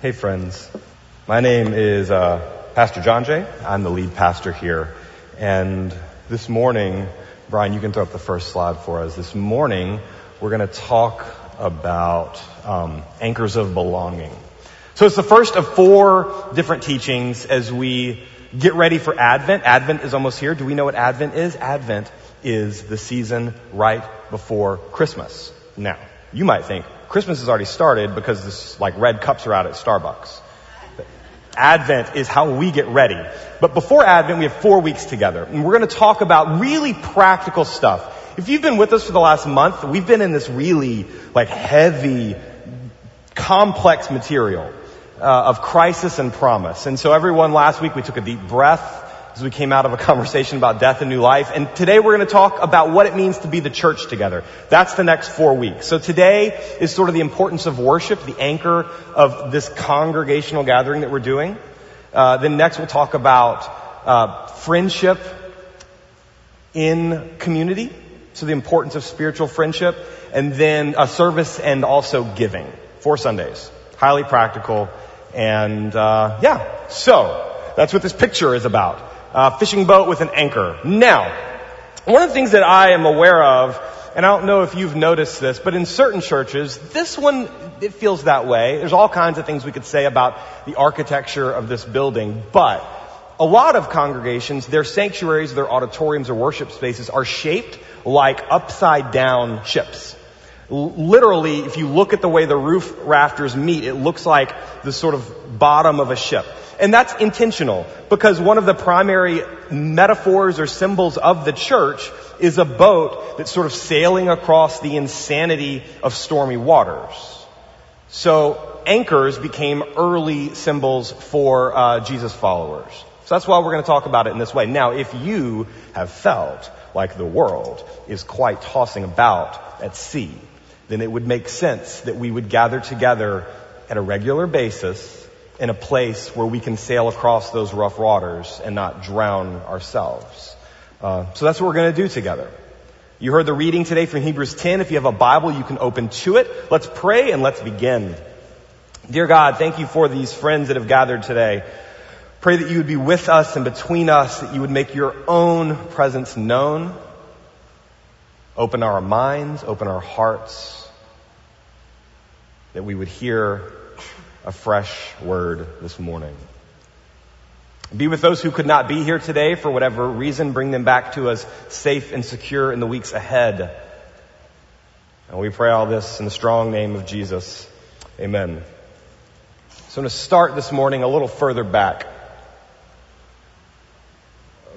Hey, friends. My name is uh, Pastor John Jay. I'm the lead pastor here. And this morning, Brian, you can throw up the first slide for us. This morning, we're going to talk about um, anchors of belonging. So it's the first of four different teachings as we get ready for Advent. Advent is almost here. Do we know what Advent is? Advent is the season right before Christmas. Now, you might think, Christmas has already started because this like red cups are out at Starbucks. Advent is how we get ready. But before Advent, we have four weeks together. And we're going to talk about really practical stuff. If you've been with us for the last month, we've been in this really like heavy, complex material uh, of crisis and promise. And so everyone last week we took a deep breath as we came out of a conversation about death and new life. And today we're going to talk about what it means to be the church together. That's the next four weeks. So today is sort of the importance of worship, the anchor of this congregational gathering that we're doing. Uh, then next we'll talk about uh, friendship in community. So the importance of spiritual friendship. And then a service and also giving. Four Sundays. Highly practical. And uh, yeah, so that's what this picture is about uh, fishing boat with an anchor. Now, one of the things that I am aware of, and I don't know if you've noticed this, but in certain churches, this one, it feels that way. There's all kinds of things we could say about the architecture of this building, but a lot of congregations, their sanctuaries, their auditoriums or worship spaces are shaped like upside down ships. Literally, if you look at the way the roof rafters meet, it looks like the sort of bottom of a ship. And that's intentional because one of the primary metaphors or symbols of the church is a boat that's sort of sailing across the insanity of stormy waters. So anchors became early symbols for uh, Jesus followers. So that's why we're going to talk about it in this way. Now, if you have felt like the world is quite tossing about at sea, then it would make sense that we would gather together at a regular basis in a place where we can sail across those rough waters and not drown ourselves. Uh, so that's what we're going to do together. You heard the reading today from Hebrews 10. If you have a Bible, you can open to it. Let's pray and let's begin. Dear God, thank you for these friends that have gathered today. Pray that you would be with us and between us, that you would make your own presence known. Open our minds, open our hearts, that we would hear a fresh word this morning. Be with those who could not be here today for whatever reason. Bring them back to us safe and secure in the weeks ahead. And we pray all this in the strong name of Jesus. Amen. So I'm going to start this morning a little further back.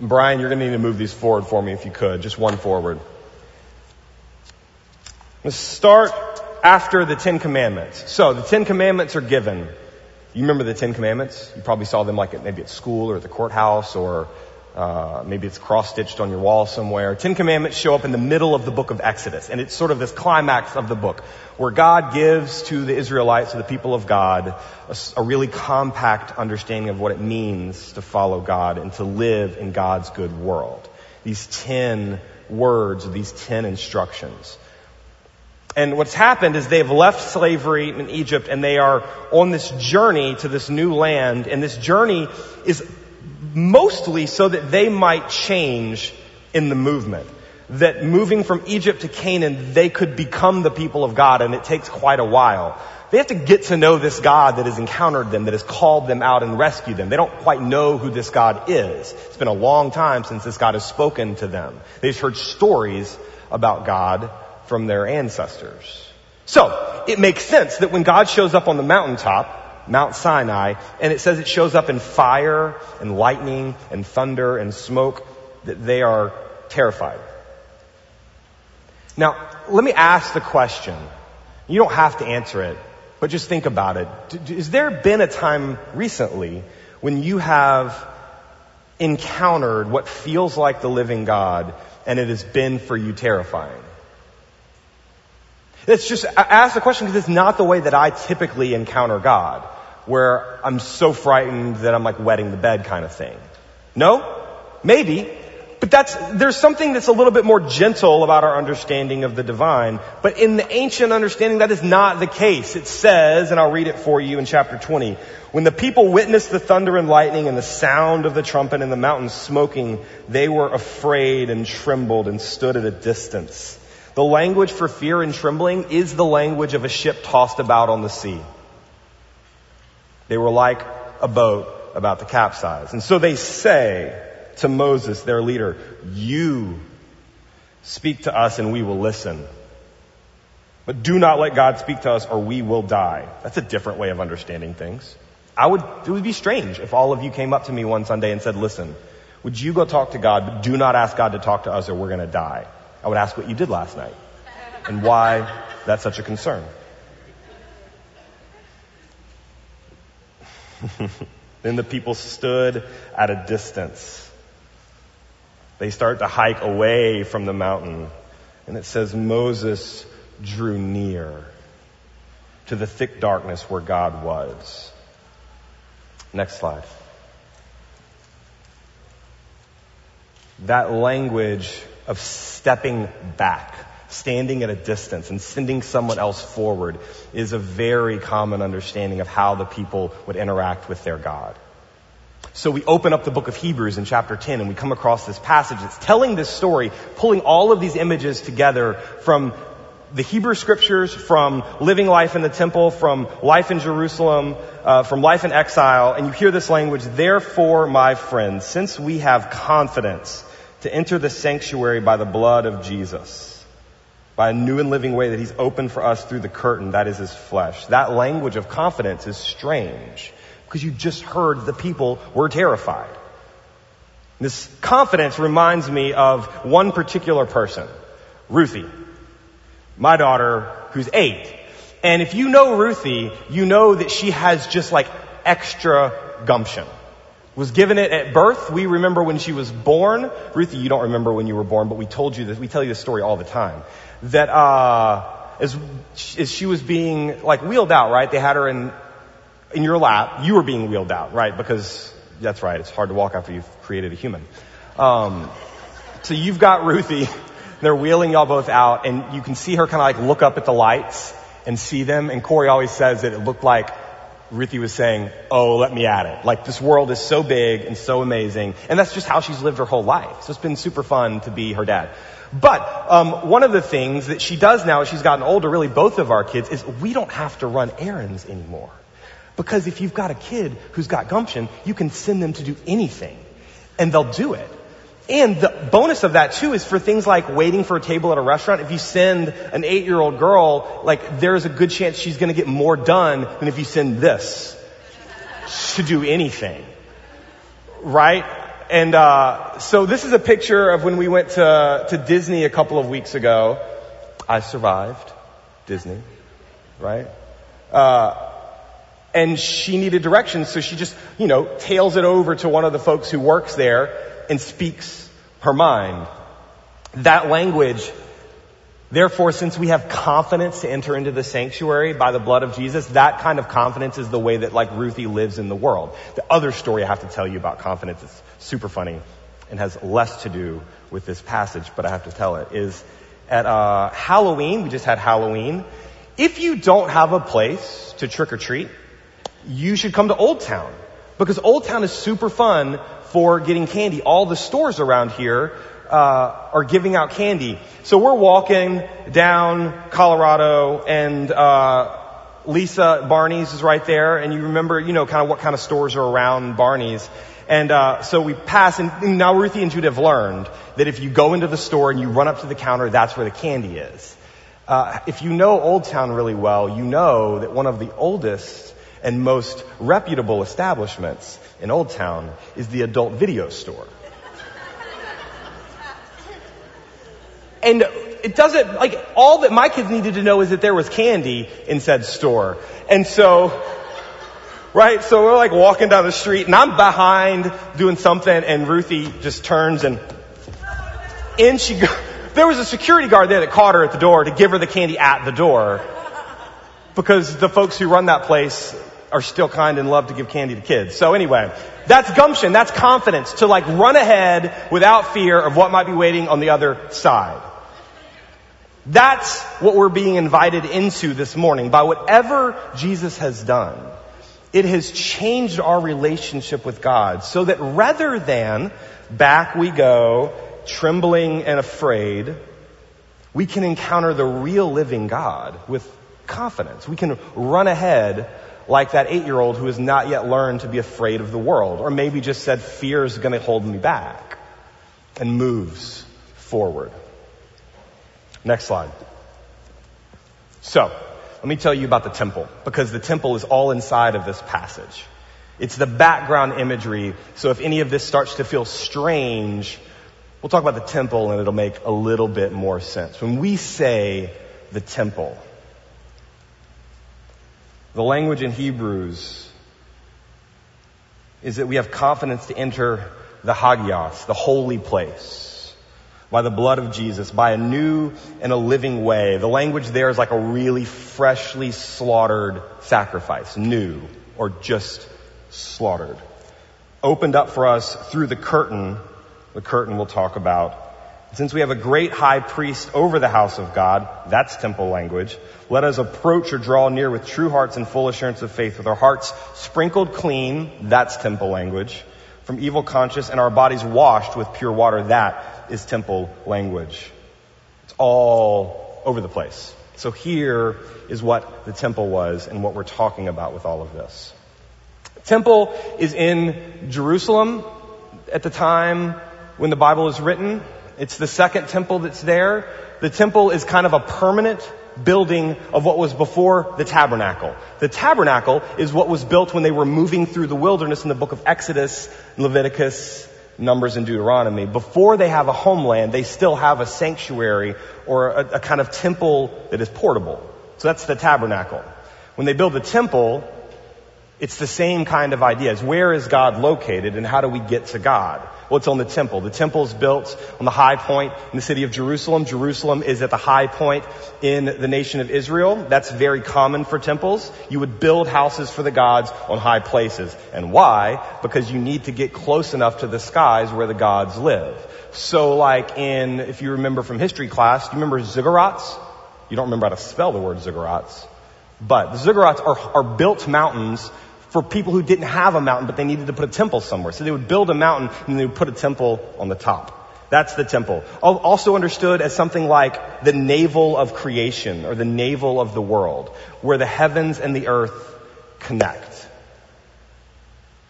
Brian, you're going to need to move these forward for me if you could. Just one forward. Let's start after the Ten Commandments. So the Ten Commandments are given. You remember the Ten Commandments? You probably saw them like at, maybe at school or at the courthouse or uh, maybe it's cross-stitched on your wall somewhere. Ten Commandments show up in the middle of the book of Exodus, and it's sort of this climax of the book where God gives to the Israelites, to the people of God, a, a really compact understanding of what it means to follow God and to live in God's good world. These ten words, these ten instructions. And what's happened is they've left slavery in Egypt and they are on this journey to this new land. And this journey is mostly so that they might change in the movement. That moving from Egypt to Canaan, they could become the people of God and it takes quite a while. They have to get to know this God that has encountered them, that has called them out and rescued them. They don't quite know who this God is. It's been a long time since this God has spoken to them. They've heard stories about God, from their ancestors. So, it makes sense that when God shows up on the mountaintop, Mount Sinai, and it says it shows up in fire and lightning and thunder and smoke, that they are terrified. Now, let me ask the question. You don't have to answer it, but just think about it. Has there been a time recently when you have encountered what feels like the living God and it has been for you terrifying? It's just, I ask the question because it's not the way that I typically encounter God, where I'm so frightened that I'm like wetting the bed kind of thing. No? Maybe. But that's, there's something that's a little bit more gentle about our understanding of the divine. But in the ancient understanding, that is not the case. It says, and I'll read it for you in chapter 20, when the people witnessed the thunder and lightning and the sound of the trumpet and the mountains smoking, they were afraid and trembled and stood at a distance. The language for fear and trembling is the language of a ship tossed about on the sea. They were like a boat about to capsize. And so they say, to Moses, their leader, you speak to us and we will listen. But do not let God speak to us or we will die. That's a different way of understanding things. I would, it would be strange if all of you came up to me one Sunday and said, listen, would you go talk to God, but do not ask God to talk to us or we're going to die. I would ask what you did last night and why that's such a concern. then the people stood at a distance they start to hike away from the mountain. And it says Moses drew near to the thick darkness where God was. Next slide. That language of stepping back, standing at a distance and sending someone else forward is a very common understanding of how the people would interact with their God. So we open up the book of Hebrews in chapter 10 and we come across this passage that's telling this story, pulling all of these images together from the Hebrew scriptures, from living life in the temple, from life in Jerusalem, uh, from life in exile, and you hear this language, therefore, my friends, since we have confidence to enter the sanctuary by the blood of Jesus, by a new and living way that he's opened for us through the curtain, that is his flesh. That language of confidence is strange because you just heard the people were terrified. This confidence reminds me of one particular person, Ruthie, my daughter who's eight. And if you know Ruthie, you know that she has just like extra gumption. Was given it at birth. We remember when she was born. Ruthie, you don't remember when you were born, but we told you this. We tell you this story all the time. That, uh, as, as she was being like wheeled out, right? They had her in in your lap, you were being wheeled out, right? Because that's right, it's hard to walk after you've created a human. Um, so you've got Ruthie, they're wheeling y'all both out, and you can see her kind of like look up at the lights and see them. And Corey always says that it looked like Ruthie was saying, "Oh, let me at it." Like this world is so big and so amazing, and that's just how she's lived her whole life. So it's been super fun to be her dad. But um, one of the things that she does now as she's gotten older, really both of our kids, is we don't have to run errands anymore. Because if you've got a kid who's got gumption, you can send them to do anything and they'll do it. And the bonus of that too is for things like waiting for a table at a restaurant. If you send an eight year old girl, like there's a good chance she's going to get more done than if you send this to do anything. Right? And uh, so this is a picture of when we went to, to Disney a couple of weeks ago. I survived Disney, right? Uh, and she needed directions, so she just, you know, tails it over to one of the folks who works there and speaks her mind. That language, therefore, since we have confidence to enter into the sanctuary by the blood of Jesus, that kind of confidence is the way that like Ruthie lives in the world. The other story I have to tell you about confidence is super funny and has less to do with this passage, but I have to tell it, is at uh, Halloween, we just had Halloween. If you don't have a place to trick or treat, you should come to Old Town because Old Town is super fun for getting candy. All the stores around here uh, are giving out candy. So we're walking down Colorado, and uh, Lisa Barney's is right there, and you remember, you know, kind of what kind of stores are around Barney's. And uh, so we pass, and now Ruthie and Jude have learned that if you go into the store and you run up to the counter, that's where the candy is. Uh, if you know Old Town really well, you know that one of the oldest and most reputable establishments in Old Town is the adult video store. and it doesn't, like, all that my kids needed to know is that there was candy in said store. And so, right, so we're like walking down the street and I'm behind doing something and Ruthie just turns and in she goes. There was a security guard there that caught her at the door to give her the candy at the door because the folks who run that place are still kind and love to give candy to kids. So anyway, that's gumption. That's confidence to like run ahead without fear of what might be waiting on the other side. That's what we're being invited into this morning by whatever Jesus has done. It has changed our relationship with God so that rather than back we go, trembling and afraid, we can encounter the real living God with confidence. We can run ahead like that eight year old who has not yet learned to be afraid of the world, or maybe just said fear is going to hold me back and moves forward. Next slide. So, let me tell you about the temple, because the temple is all inside of this passage. It's the background imagery, so if any of this starts to feel strange, we'll talk about the temple and it'll make a little bit more sense. When we say the temple, the language in Hebrews is that we have confidence to enter the Hagios, the holy place by the blood of Jesus, by a new and a living way. The language there is like a really freshly slaughtered sacrifice, new or just slaughtered. Opened up for us through the curtain, the curtain we'll talk about. Since we have a great high priest over the house of God, that's temple language, let us approach or draw near with true hearts and full assurance of faith, with our hearts sprinkled clean, that's temple language, from evil conscience and our bodies washed with pure water, that is temple language. It's all over the place. So here is what the temple was and what we're talking about with all of this. Temple is in Jerusalem at the time when the Bible is written. It's the second temple that's there. The temple is kind of a permanent building of what was before the tabernacle. The tabernacle is what was built when they were moving through the wilderness in the book of Exodus, Leviticus, Numbers and Deuteronomy, before they have a homeland, they still have a sanctuary or a, a kind of temple that is portable. So that's the tabernacle. When they build the temple, it's the same kind of ideas. Where is God located and how do we get to God? Well, it's on the temple. The temple is built on the high point in the city of Jerusalem. Jerusalem is at the high point in the nation of Israel. That's very common for temples. You would build houses for the gods on high places. And why? Because you need to get close enough to the skies where the gods live. So like in, if you remember from history class, you remember ziggurats? You don't remember how to spell the word ziggurats. But the ziggurats are, are built mountains for people who didn't have a mountain, but they needed to put a temple somewhere. So they would build a mountain and they would put a temple on the top. That's the temple. Also understood as something like the navel of creation or the navel of the world, where the heavens and the earth connect.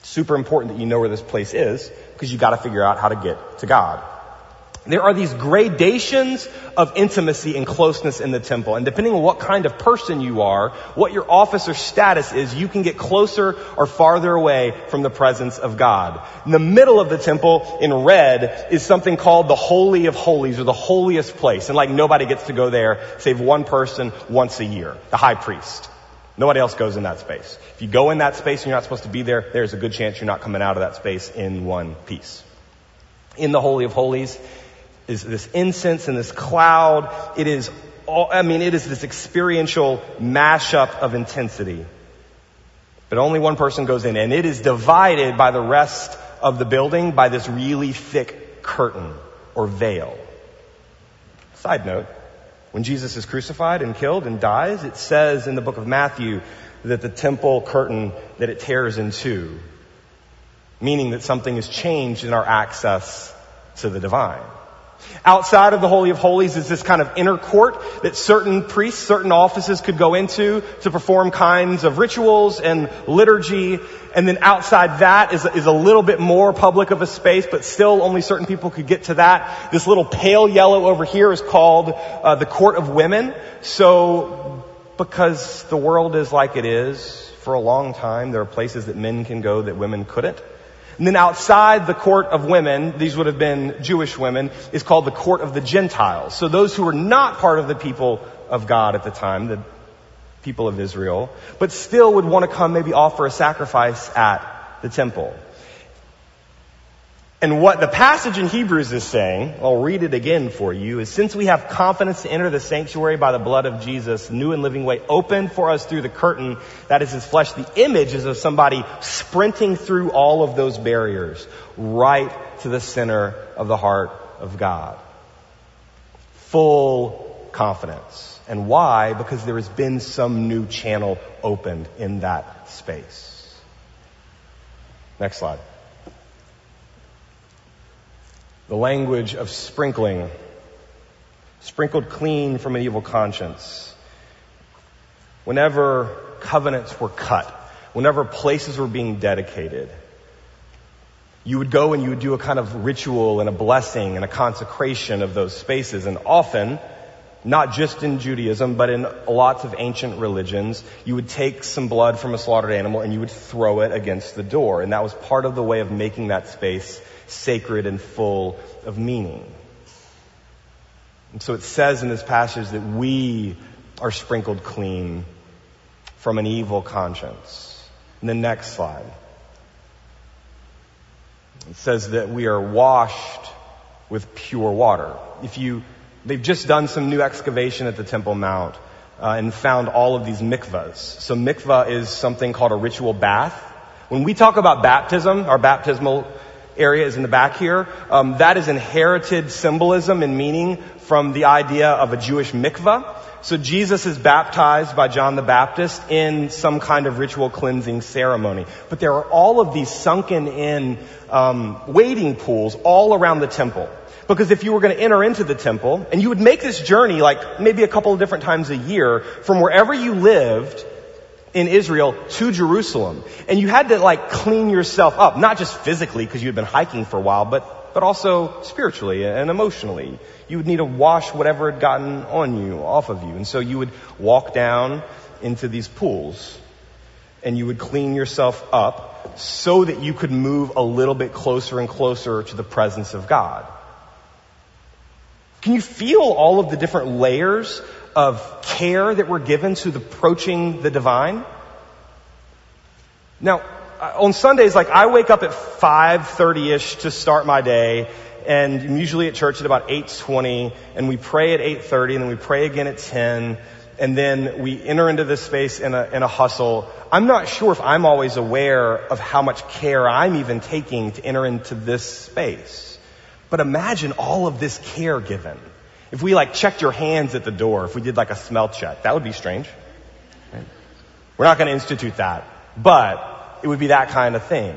Super important that you know where this place is because you got to figure out how to get to God. There are these gradations of intimacy and closeness in the temple. And depending on what kind of person you are, what your office or status is, you can get closer or farther away from the presence of God. In the middle of the temple in red is something called the Holy of Holies or the holiest place. And like nobody gets to go there save one person once a year, the high priest. Nobody else goes in that space. If you go in that space and you're not supposed to be there, there's a good chance you're not coming out of that space in one piece. In the Holy of Holies is this incense and this cloud. It is all, I mean, it is this experiential mashup of intensity. But only one person goes in and it is divided by the rest of the building by this really thick curtain or veil. Side note, when Jesus is crucified and killed and dies, it says in the book of Matthew that the temple curtain that it tears in two, meaning that something has changed in our access to the divine. Outside of the Holy of Holies is this kind of inner court that certain priests, certain offices could go into to perform kinds of rituals and liturgy. And then outside that is, is a little bit more public of a space, but still only certain people could get to that. This little pale yellow over here is called uh, the court of women. So because the world is like it is for a long time, there are places that men can go that women couldn't. And then outside the court of women, these would have been Jewish women, is called the court of the Gentiles. So those who were not part of the people of God at the time, the people of Israel, but still would want to come maybe offer a sacrifice at the temple. And what the passage in Hebrews is saying, I'll read it again for you, is since we have confidence to enter the sanctuary by the blood of Jesus, new and living way opened for us through the curtain, that is his flesh, the image is of somebody sprinting through all of those barriers, right to the center of the heart of God. Full confidence. And why? Because there has been some new channel opened in that space. Next slide. The language of sprinkling, sprinkled clean from an evil conscience. Whenever covenants were cut, whenever places were being dedicated, you would go and you would do a kind of ritual and a blessing and a consecration of those spaces. And often, not just in Judaism, but in lots of ancient religions, you would take some blood from a slaughtered animal and you would throw it against the door. And that was part of the way of making that space sacred and full of meaning. And so it says in this passage that we are sprinkled clean from an evil conscience. In the next slide, it says that we are washed with pure water. If you, they've just done some new excavation at the Temple Mount uh, and found all of these mikvahs. So mikvah is something called a ritual bath. When we talk about baptism, our baptismal area is in the back here. Um, that is inherited symbolism and meaning from the idea of a Jewish mikvah. So Jesus is baptized by John the Baptist in some kind of ritual cleansing ceremony. But there are all of these sunken in um, wading pools all around the temple. Because if you were going to enter into the temple, and you would make this journey like maybe a couple of different times a year from wherever you lived in Israel to Jerusalem. And you had to like clean yourself up, not just physically because you had been hiking for a while, but, but also spiritually and emotionally. You would need to wash whatever had gotten on you, off of you. And so you would walk down into these pools and you would clean yourself up so that you could move a little bit closer and closer to the presence of God. Can you feel all of the different layers of care that we're given to approaching the divine. Now, uh, on Sundays, like I wake up at 5.30ish to start my day, and I'm usually at church at about 8.20, and we pray at 8.30, and then we pray again at 10, and then we enter into this space in a, in a hustle. I'm not sure if I'm always aware of how much care I'm even taking to enter into this space. But imagine all of this care given. If we like checked your hands at the door, if we did like a smell check, that would be strange. Right? We're not going to institute that, but it would be that kind of thing.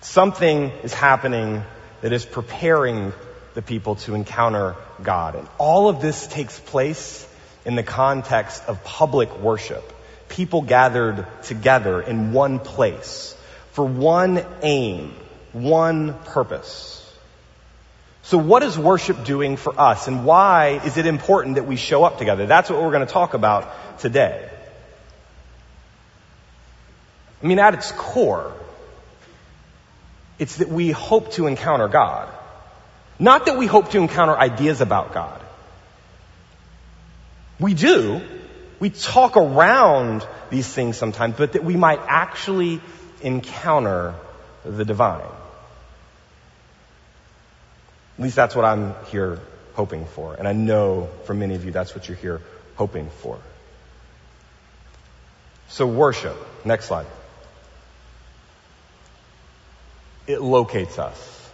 Something is happening that is preparing the people to encounter God. And all of this takes place in the context of public worship. People gathered together in one place for one aim, one purpose. So what is worship doing for us and why is it important that we show up together? That's what we're going to talk about today. I mean, at its core, it's that we hope to encounter God. Not that we hope to encounter ideas about God. We do. We talk around these things sometimes, but that we might actually encounter the divine. At least that's what I'm here hoping for. And I know for many of you that's what you're here hoping for. So worship. Next slide. It locates us.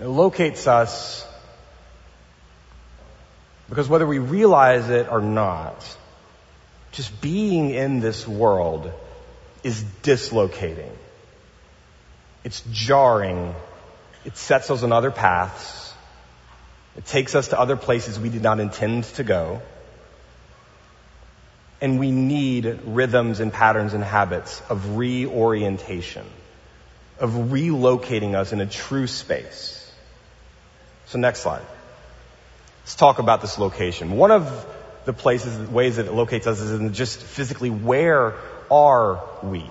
It locates us because whether we realize it or not, just being in this world is dislocating. It's jarring it sets us on other paths. It takes us to other places we did not intend to go. And we need rhythms and patterns and habits of reorientation, of relocating us in a true space. So next slide. Let's talk about this location. One of the places, ways that it locates us is in just physically where are we?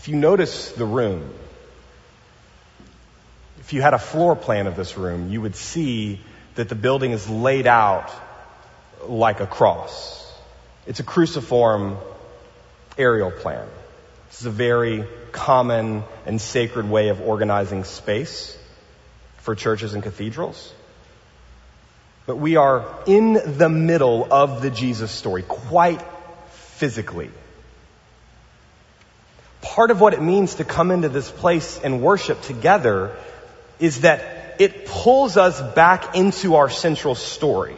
If you notice the room, if you had a floor plan of this room, you would see that the building is laid out like a cross. It's a cruciform aerial plan. This is a very common and sacred way of organizing space for churches and cathedrals. But we are in the middle of the Jesus story, quite physically. Part of what it means to come into this place and worship together is that it pulls us back into our central story.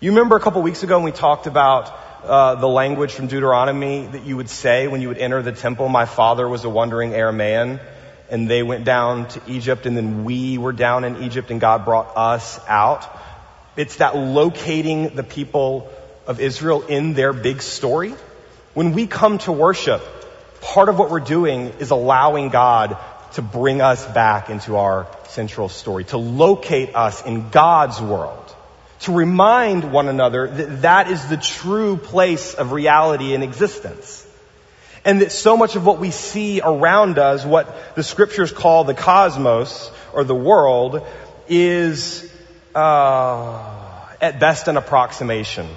You remember a couple weeks ago when we talked about uh, the language from Deuteronomy that you would say when you would enter the temple? My father was a wandering Aramaean, and they went down to Egypt, and then we were down in Egypt, and God brought us out. It's that locating the people of Israel in their big story. When we come to worship, part of what we're doing is allowing God to bring us back into our central story, to locate us in God's world, to remind one another that that is the true place of reality and existence. And that so much of what we see around us, what the scriptures call the cosmos or the world, is uh, at best an approximation.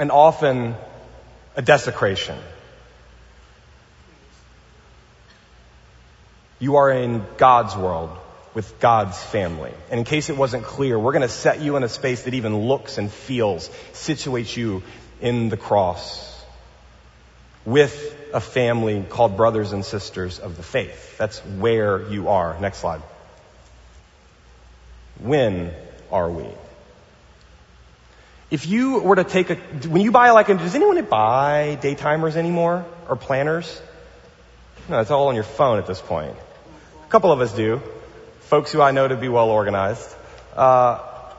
And often a desecration. You are in God's world with God's family. And in case it wasn't clear, we're going to set you in a space that even looks and feels, situates you in the cross with a family called brothers and sisters of the faith. That's where you are. Next slide. When are we? If you were to take a, when you buy like, a, does anyone buy daytimers anymore or planners? No, it's all on your phone at this point. A couple of us do. Folks who I know to be well organized. Uh,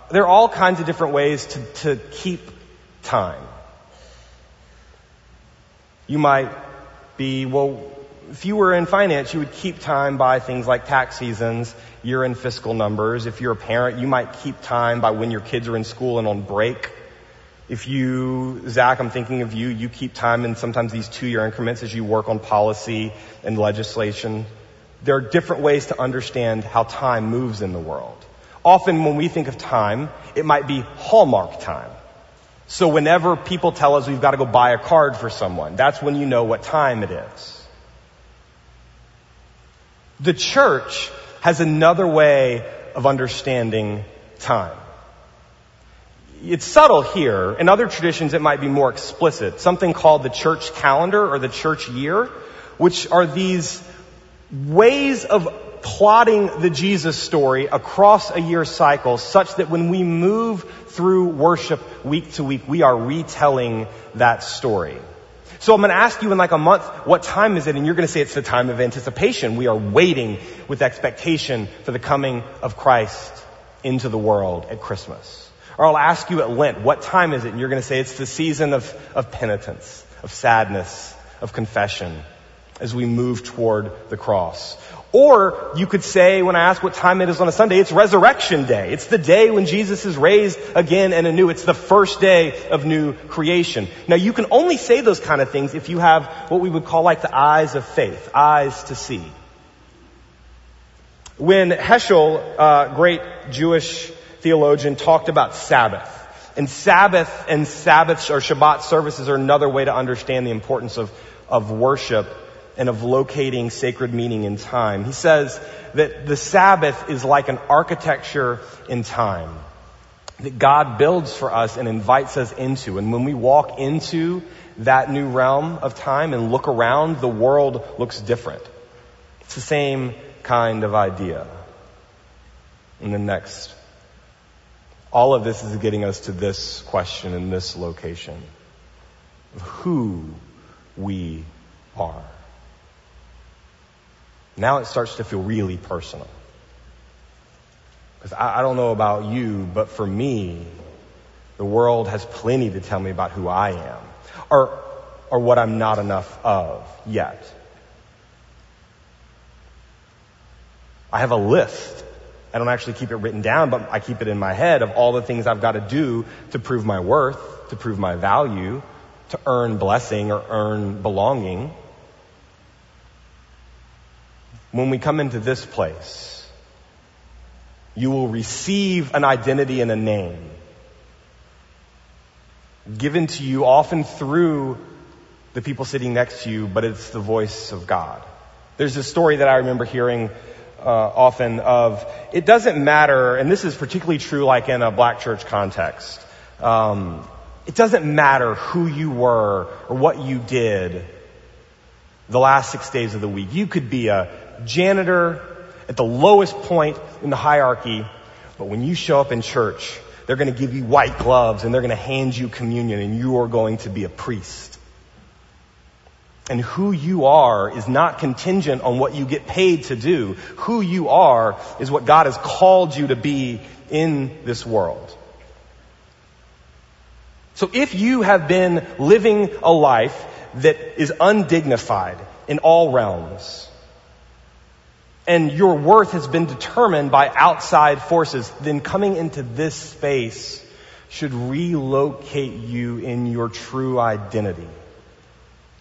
there are all kinds of different ways to, to keep time. You might be, well, if you were in finance, you would keep time by things like tax seasons, year end fiscal numbers. If you're a parent, you might keep time by when your kids are in school and on break. If you, Zach, I'm thinking of you, you keep time in sometimes these two year increments as you work on policy and legislation. There are different ways to understand how time moves in the world. Often when we think of time, it might be hallmark time. So whenever people tell us we've got to go buy a card for someone, that's when you know what time it is. The church has another way of understanding time. It's subtle here. In other traditions, it might be more explicit. Something called the church calendar or the church year, which are these ways of plotting the Jesus story across a year cycle such that when we move through worship week to week, we are retelling that story. So I'm going to ask you in like a month, what time is it? And you're going to say it's the time of anticipation. We are waiting with expectation for the coming of Christ into the world at Christmas. Or I'll ask you at Lent, what time is it? And you're going to say it's the season of, of penitence, of sadness, of confession as we move toward the cross. Or you could say, when I ask what time it is on a Sunday, it's resurrection day. It's the day when Jesus is raised again and anew. It's the first day of new creation. Now you can only say those kind of things if you have what we would call like the eyes of faith, eyes to see. When Heschel, uh, great Jewish theologian, talked about Sabbath, and Sabbath and Sabbaths or Shabbat services are another way to understand the importance of, of worship and of locating sacred meaning in time. He says that the Sabbath is like an architecture in time that God builds for us and invites us into. And when we walk into that new realm of time and look around, the world looks different. It's the same kind of idea. And the next. All of this is getting us to this question in this location of who we are. Now it starts to feel really personal. Because I, I don't know about you, but for me, the world has plenty to tell me about who I am or, or what I'm not enough of yet. I have a list. I don't actually keep it written down, but I keep it in my head of all the things I've got to do to prove my worth, to prove my value, to earn blessing or earn belonging when we come into this place, You will receive an identity and a name given to you often through the people sitting next to you, but it's the voice of God. There's a story that I remember hearing uh, often of it doesn't matter, and this is particularly true like in a black church context. Um, it doesn't matter who you were or what you did the last six days of the week. You could be a janitor at the lowest point in the hierarchy, but when you show up in church, they're going to give you white gloves and they're going to hand you communion and you are going to be a priest. And who you are is not contingent on what you get paid to do. Who you are is what God has called you to be in this world. So if you have been living a life that is undignified in all realms, and your worth has been determined by outside forces, then coming into this space should relocate you in your true identity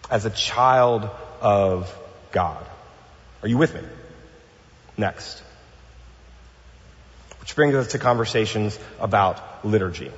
as a child of God. Are you with me? Next. Which brings us to conversations about liturgy.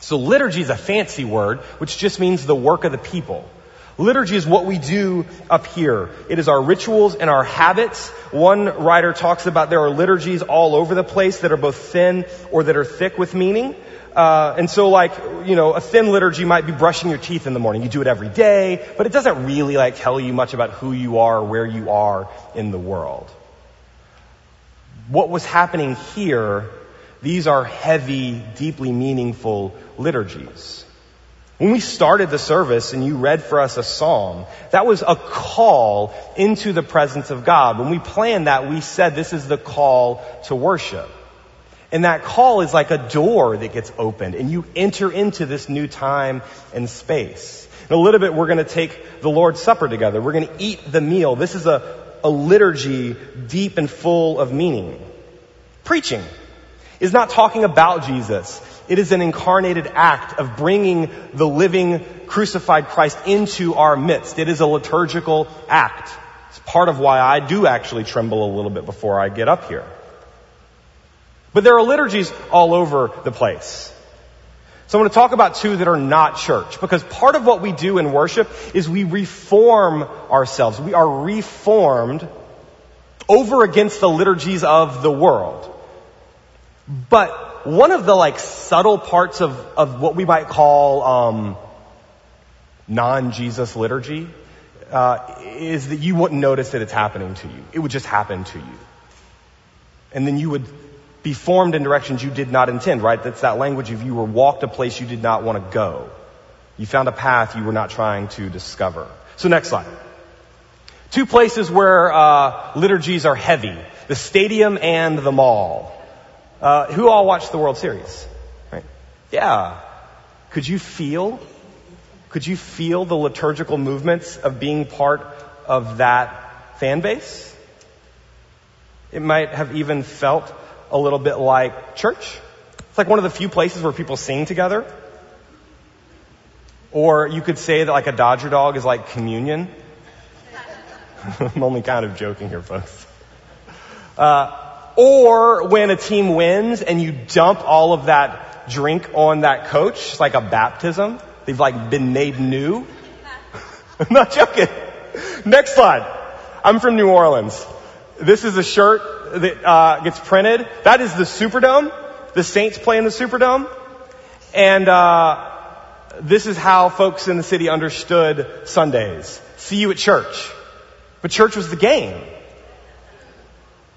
So liturgy is a fancy word, which just means the work of the people. Liturgy is what we do up here. It is our rituals and our habits. One writer talks about there are liturgies all over the place that are both thin or that are thick with meaning. Uh, and so like, you know, a thin liturgy might be brushing your teeth in the morning. You do it every day, but it doesn't really like tell you much about who you are or where you are in the world. What was happening here, these are heavy, deeply meaningful liturgies. When we started the service and you read for us a psalm, that was a call into the presence of God. When we planned that, we said this is the call to worship. And that call is like a door that gets opened and you enter into this new time and space. In a little bit, we're going to take the Lord's Supper together. We're going to eat the meal. This is a, a liturgy deep and full of meaning. Preaching is not talking about Jesus. It is an incarnated act of bringing the living crucified Christ into our midst. It is a liturgical act. It's part of why I do actually tremble a little bit before I get up here. But there are liturgies all over the place. So I'm going to talk about two that are not church, because part of what we do in worship is we reform ourselves. We are reformed over against the liturgies of the world. But one of the like subtle parts of, of what we might call um, non-Jesus liturgy uh, is that you wouldn't notice that it's happening to you. It would just happen to you. And then you would be formed in directions you did not intend, right? That's that language of you were walked a place you did not want to go. You found a path you were not trying to discover. So next slide. Two places where uh, liturgies are heavy. The stadium and the mall. Uh, who all watched the World Series? Right? Yeah. Could you feel? Could you feel the liturgical movements of being part of that fan base? It might have even felt a little bit like church. It's like one of the few places where people sing together. Or you could say that like a Dodger dog is like communion. I'm only kind of joking here, folks. Uh, or when a team wins and you dump all of that drink on that coach, it's like a baptism. They've like been made new. I'm not joking. Next slide. I'm from New Orleans. This is a shirt that uh, gets printed. That is the Superdome. The Saints play in the Superdome. And uh, this is how folks in the city understood Sundays. See you at church. But church was the game.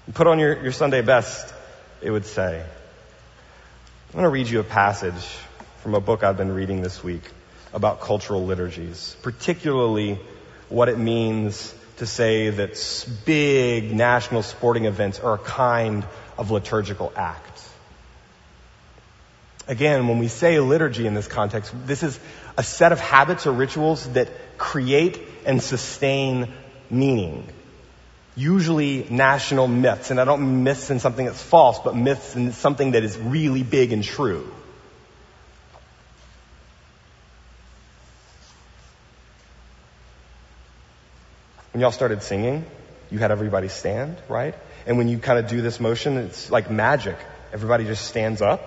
You Put on your, your Sunday best, it would say. I'm going to read you a passage from a book I've been reading this week about cultural liturgies, particularly what it means to say that big national sporting events are a kind of liturgical act. Again, when we say liturgy in this context, this is a set of habits or rituals that create and sustain meaning usually national myths. And I don't myths in something that's false, but myths in something that is really big and true. Y'all started singing, you had everybody stand, right? And when you kind of do this motion, it's like magic. Everybody just stands up.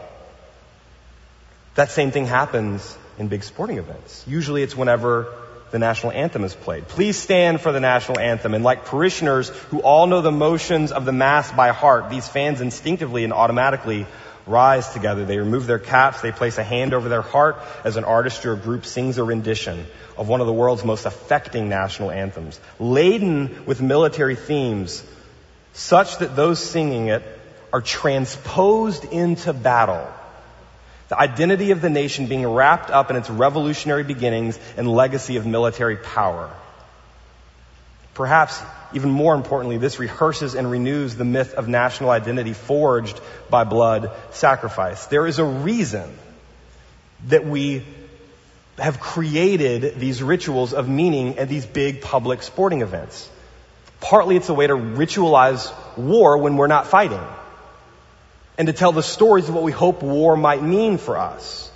That same thing happens in big sporting events. Usually it's whenever the national anthem is played. Please stand for the national anthem. And like parishioners who all know the motions of the mass by heart, these fans instinctively and automatically rise together. They remove their caps. They place a hand over their heart as an artist or group sings a rendition of one of the world's most affecting national anthems, laden with military themes, such that those singing it are transposed into battle. The identity of the nation being wrapped up in its revolutionary beginnings and legacy of military power. Perhaps even more importantly, this rehearses and renews the myth of national identity forged by blood sacrifice. There is a reason that we have created these rituals of meaning at these big public sporting events. Partly it's a way to ritualize war when we're not fighting. And to tell the stories of what we hope war might mean for us.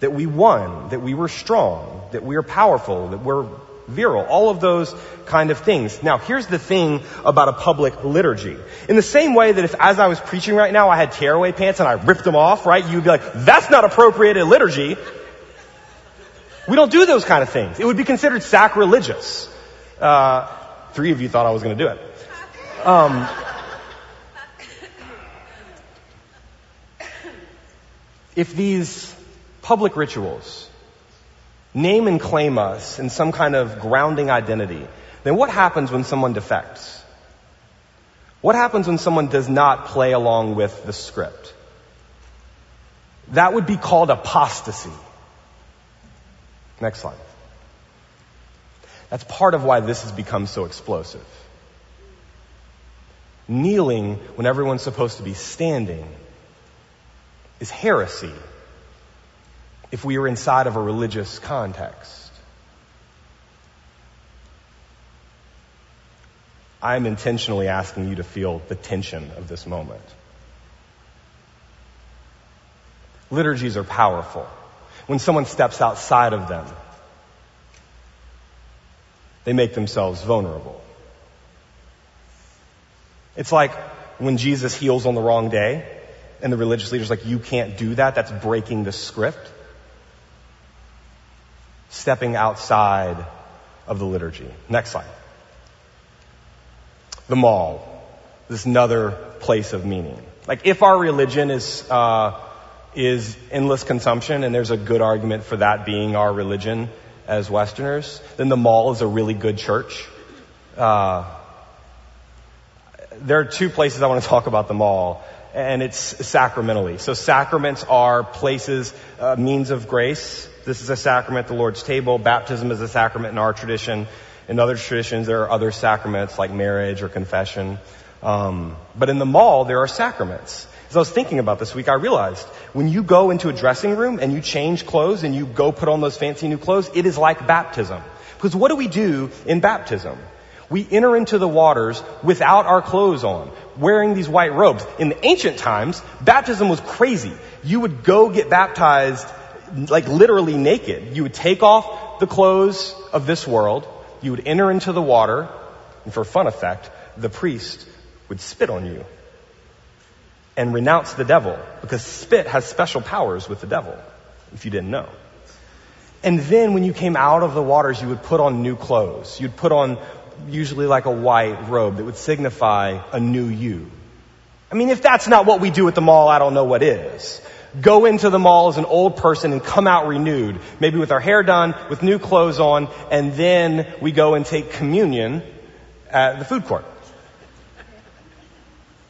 That we won, that we were strong, that we are powerful, that we're virile, all of those kind of things. Now, here's the thing about a public liturgy. In the same way that if as I was preaching right now, I had tearaway pants and I ripped them off, right, you'd be like, that's not appropriate in liturgy. We don't do those kind of things. It would be considered sacrilegious. Uh, three of you thought I was going to do it. Um, if these public rituals name and claim us in some kind of grounding identity, then what happens when someone defects? What happens when someone does not play along with the script? That would be called apostasy. Next slide. That's part of why this has become so explosive. Kneeling when everyone's supposed to be standing is heresy if we are inside of a religious context. I'm intentionally asking you to feel the tension of this moment. Liturgies are powerful. When someone steps outside of them, they make themselves vulnerable. It's like when Jesus heals on the wrong day, and the religious leader's like, you can't do that, that's breaking the script stepping outside of the liturgy. Next slide. The mall. This is another place of meaning. Like if our religion is, uh, is endless consumption, and there's a good argument for that being our religion as Westerners, then the mall is a really good church. Uh, there are two places I want to talk about the mall, and it's sacramentally. So sacraments are places, uh, means of grace, this is a sacrament, the Lord's table. Baptism is a sacrament in our tradition. In other traditions, there are other sacraments like marriage or confession. Um, but in the mall, there are sacraments. As I was thinking about this week, I realized when you go into a dressing room and you change clothes and you go put on those fancy new clothes, it is like baptism. Because what do we do in baptism? We enter into the waters without our clothes on, wearing these white robes. In the ancient times, baptism was crazy. You would go get baptized like literally naked. You would take off the clothes of this world, you would enter into the water, and for fun effect, the priest would spit on you and renounce the devil because spit has special powers with the devil, if you didn't know. And then when you came out of the waters, you would put on new clothes. You'd put on usually like a white robe that would signify a new you. I mean, if that's not what we do at the mall, I don't know what is go into the mall as an old person and come out renewed, maybe with our hair done, with new clothes on, and then we go and take communion at the food court.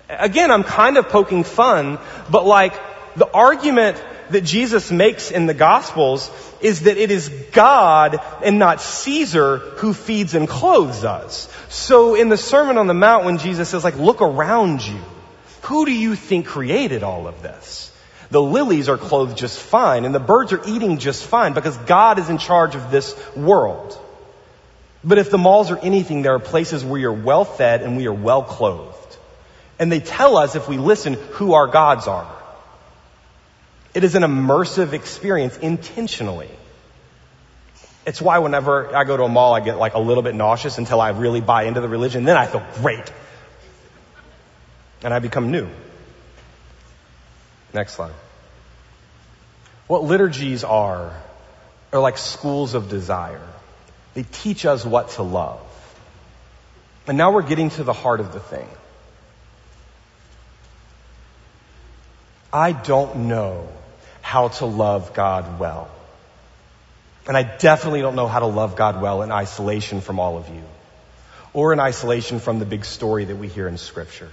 Again, I'm kind of poking fun, but like the argument that Jesus makes in the Gospels is that it is God and not Caesar who feeds and clothes us. So in the Sermon on the Mount when Jesus says like, look around you, who do you think created all of this? The lilies are clothed just fine and the birds are eating just fine because God is in charge of this world. But if the malls are anything, there are places where you're well fed and we are well clothed. And they tell us if we listen who our gods are. It is an immersive experience intentionally. It's why whenever I go to a mall, I get like a little bit nauseous until I really buy into the religion. Then I feel great. and I become new. Next slide. What liturgies are, are like schools of desire. They teach us what to love. And now we're getting to the heart of the thing. I don't know how to love God well. And I definitely don't know how to love God well in isolation from all of you. Or in isolation from the big story that we hear in scripture.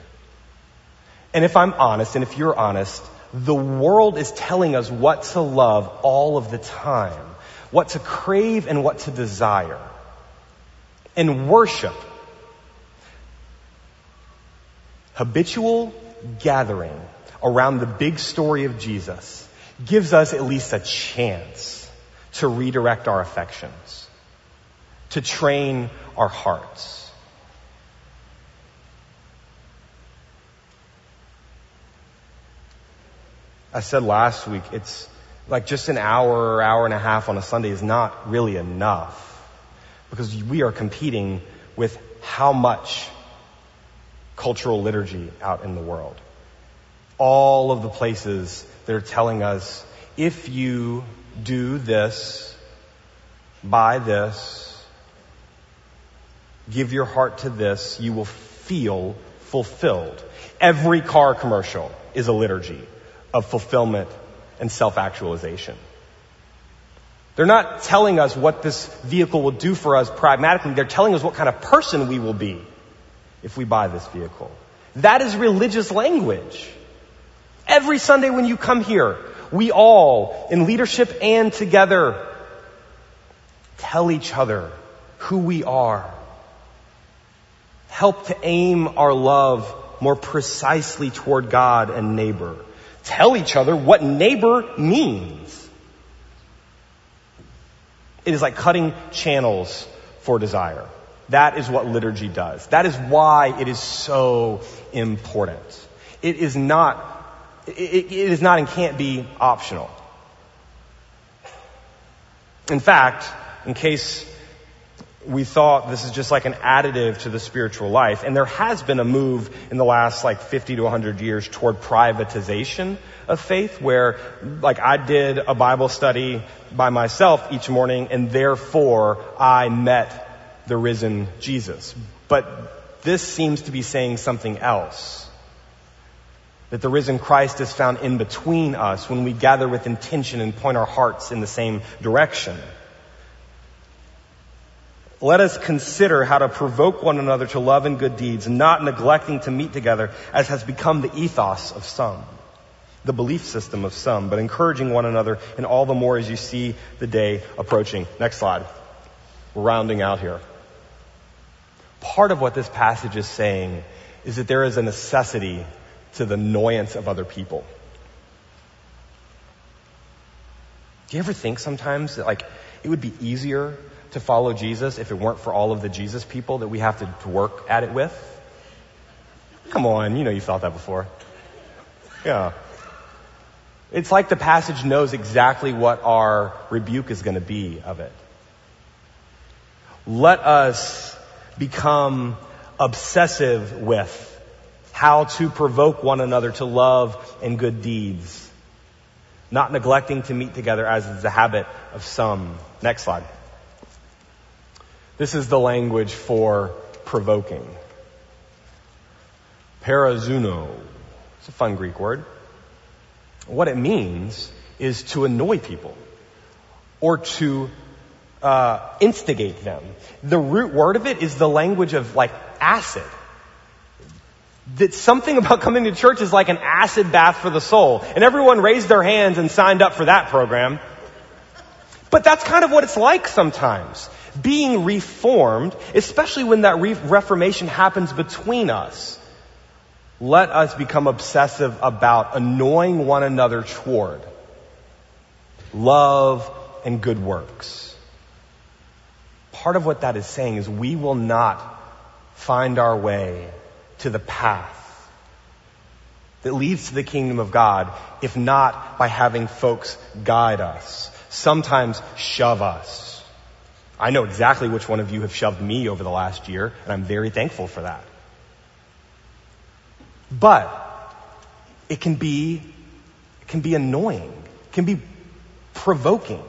And if I'm honest, and if you're honest, the world is telling us what to love all of the time. What to crave and what to desire. And worship. Habitual gathering around the big story of Jesus gives us at least a chance to redirect our affections, to train our hearts. I said last week, it's like just an hour or hour and a half on a Sunday is not really enough because we are competing with how much cultural liturgy out in the world. All of the places that are telling us if you do this, buy this, give your heart to this, you will feel fulfilled. Every car commercial is a liturgy of fulfillment and self-actualization. They're not telling us what this vehicle will do for us pragmatically. They're telling us what kind of person we will be if we buy this vehicle. That is religious language. Every Sunday when you come here, we all, in leadership and together, tell each other who we are. Help to aim our love more precisely toward God and neighbor. Tell each other what neighbor means. It is like cutting channels for desire. That is what liturgy does. That is why it is so important. It is not, it, is not and can't be optional. In fact, in case we thought this is just like an additive to the spiritual life, and there has been a move in the last like 50 to 100 years toward privatization of faith where like I did a Bible study by myself each morning and therefore I met the risen Jesus. But this seems to be saying something else. That the risen Christ is found in between us when we gather with intention and point our hearts in the same direction. Let us consider how to provoke one another to love and good deeds, not neglecting to meet together as has become the ethos of some, the belief system of some, but encouraging one another and all the more as you see the day approaching. Next slide. We're rounding out here. Part of what this passage is saying is that there is a necessity to the annoyance of other people. Do you ever think sometimes that like it would be easier to follow Jesus if it weren't for all of the Jesus people that we have to, to work at it with? Come on, you know you thought that before. Yeah. It's like the passage knows exactly what our rebuke is going to be of it. Let us become obsessive with how to provoke one another to love and good deeds, not neglecting to meet together as is the habit of some. Next slide. This is the language for provoking. Paroxuno. It's a fun Greek word. What it means is to annoy people or to uh, instigate them. The root word of it is the language of like acid. That something about coming to church is like an acid bath for the soul. And everyone raised their hands and signed up for that program. But that's kind of what it's like sometimes. Being reformed, especially when that re- reformation happens between us. Let us become obsessive about annoying one another toward love and good works part of what that is saying is we will not find our way to the path that leads to the kingdom of God if not by having folks guide us, sometimes shove us. I know exactly which one of you have shoved me over the last year, and I'm very thankful for that. But it can be, it can be annoying, it can be provoking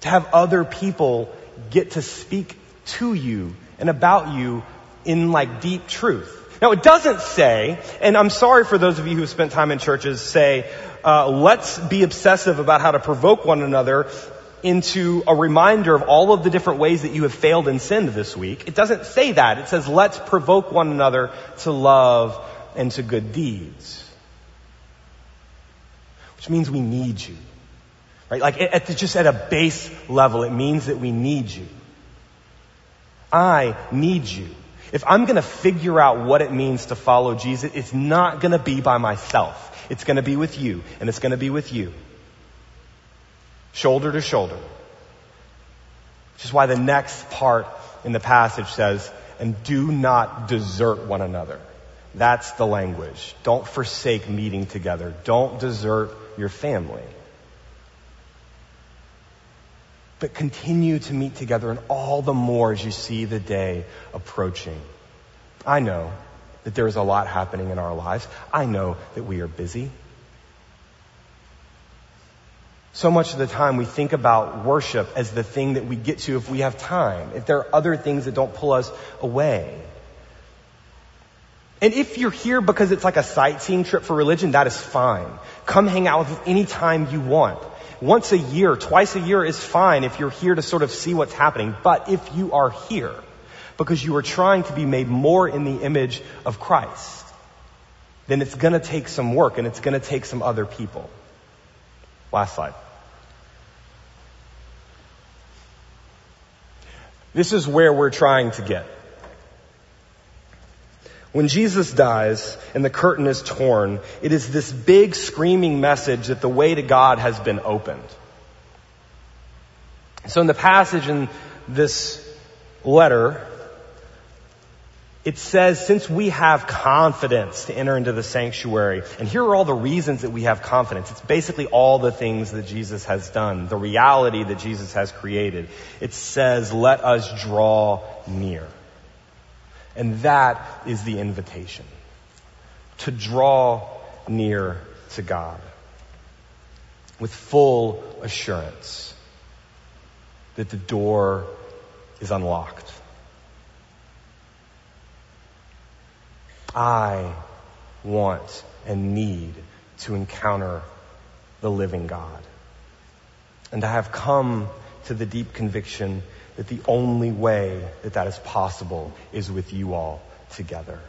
to have other people get to speak to you and about you in like deep truth. Now it doesn't say, and I'm sorry for those of you who have spent time in churches, say, uh, let's be obsessive about how to provoke one another into a reminder of all of the different ways that you have failed and sinned this week. It doesn't say that. It says, let's provoke one another to love and to good deeds. Which means we need you. Right? Like, at the, just at a base level, it means that we need you. I need you. If I'm gonna figure out what it means to follow Jesus, it's not gonna be by myself. It's gonna be with you, and it's gonna be with you. Shoulder to shoulder. Which is why the next part in the passage says, and do not desert one another. That's the language. Don't forsake meeting together. Don't desert your family. But continue to meet together and all the more as you see the day approaching. I know that there is a lot happening in our lives. I know that we are busy. So much of the time we think about worship as the thing that we get to if we have time, if there are other things that don't pull us away. And if you're here because it's like a sightseeing trip for religion, that is fine. Come hang out with us anytime you want. Once a year, twice a year is fine if you're here to sort of see what's happening. But if you are here because you are trying to be made more in the image of Christ, then it's gonna take some work and it's gonna take some other people. Last slide. This is where we're trying to get. When Jesus dies and the curtain is torn, it is this big screaming message that the way to God has been opened. So in the passage in this letter, it says, since we have confidence to enter into the sanctuary, and here are all the reasons that we have confidence. It's basically all the things that Jesus has done, the reality that Jesus has created. It says, let us draw near. And that is the invitation. To draw near to God. With full assurance that the door is unlocked. I want and need to encounter the living God. And I have come to the deep conviction that the only way that that is possible is with you all together.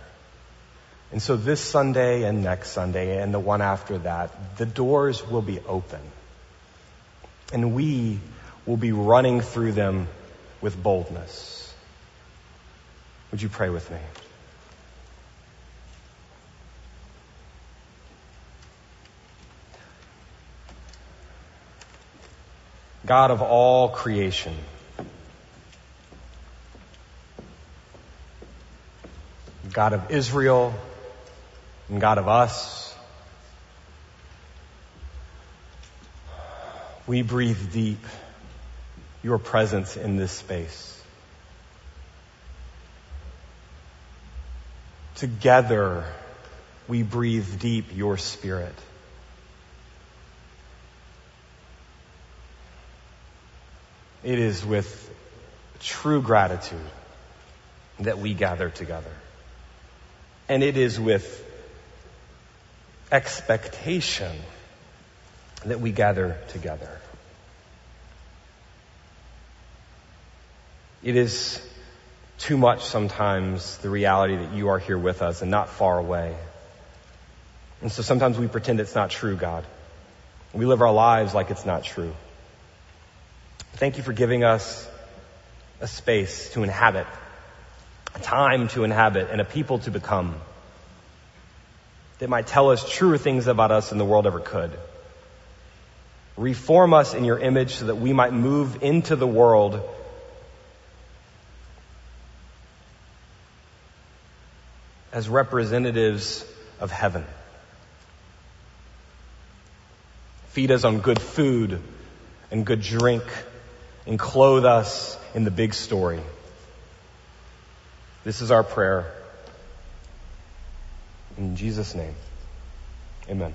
And so this Sunday and next Sunday and the one after that, the doors will be open. And we will be running through them with boldness. Would you pray with me? God of all creation, God of Israel and God of us. We breathe deep your presence in this space. Together, we breathe deep your spirit. It is with true gratitude that we gather together. And it is with expectation that we gather together. It is too much sometimes the reality that you are here with us and not far away. And so sometimes we pretend it's not true, God. We live our lives like it's not true. Thank you for giving us a space to inhabit a time to inhabit, and a people to become that might tell us truer things about us than the world ever could. Reform us in your image so that we might move into the world as representatives of heaven. Feed us on good food and good drink and clothe us in the big story. This is our prayer. In Jesus' name, amen.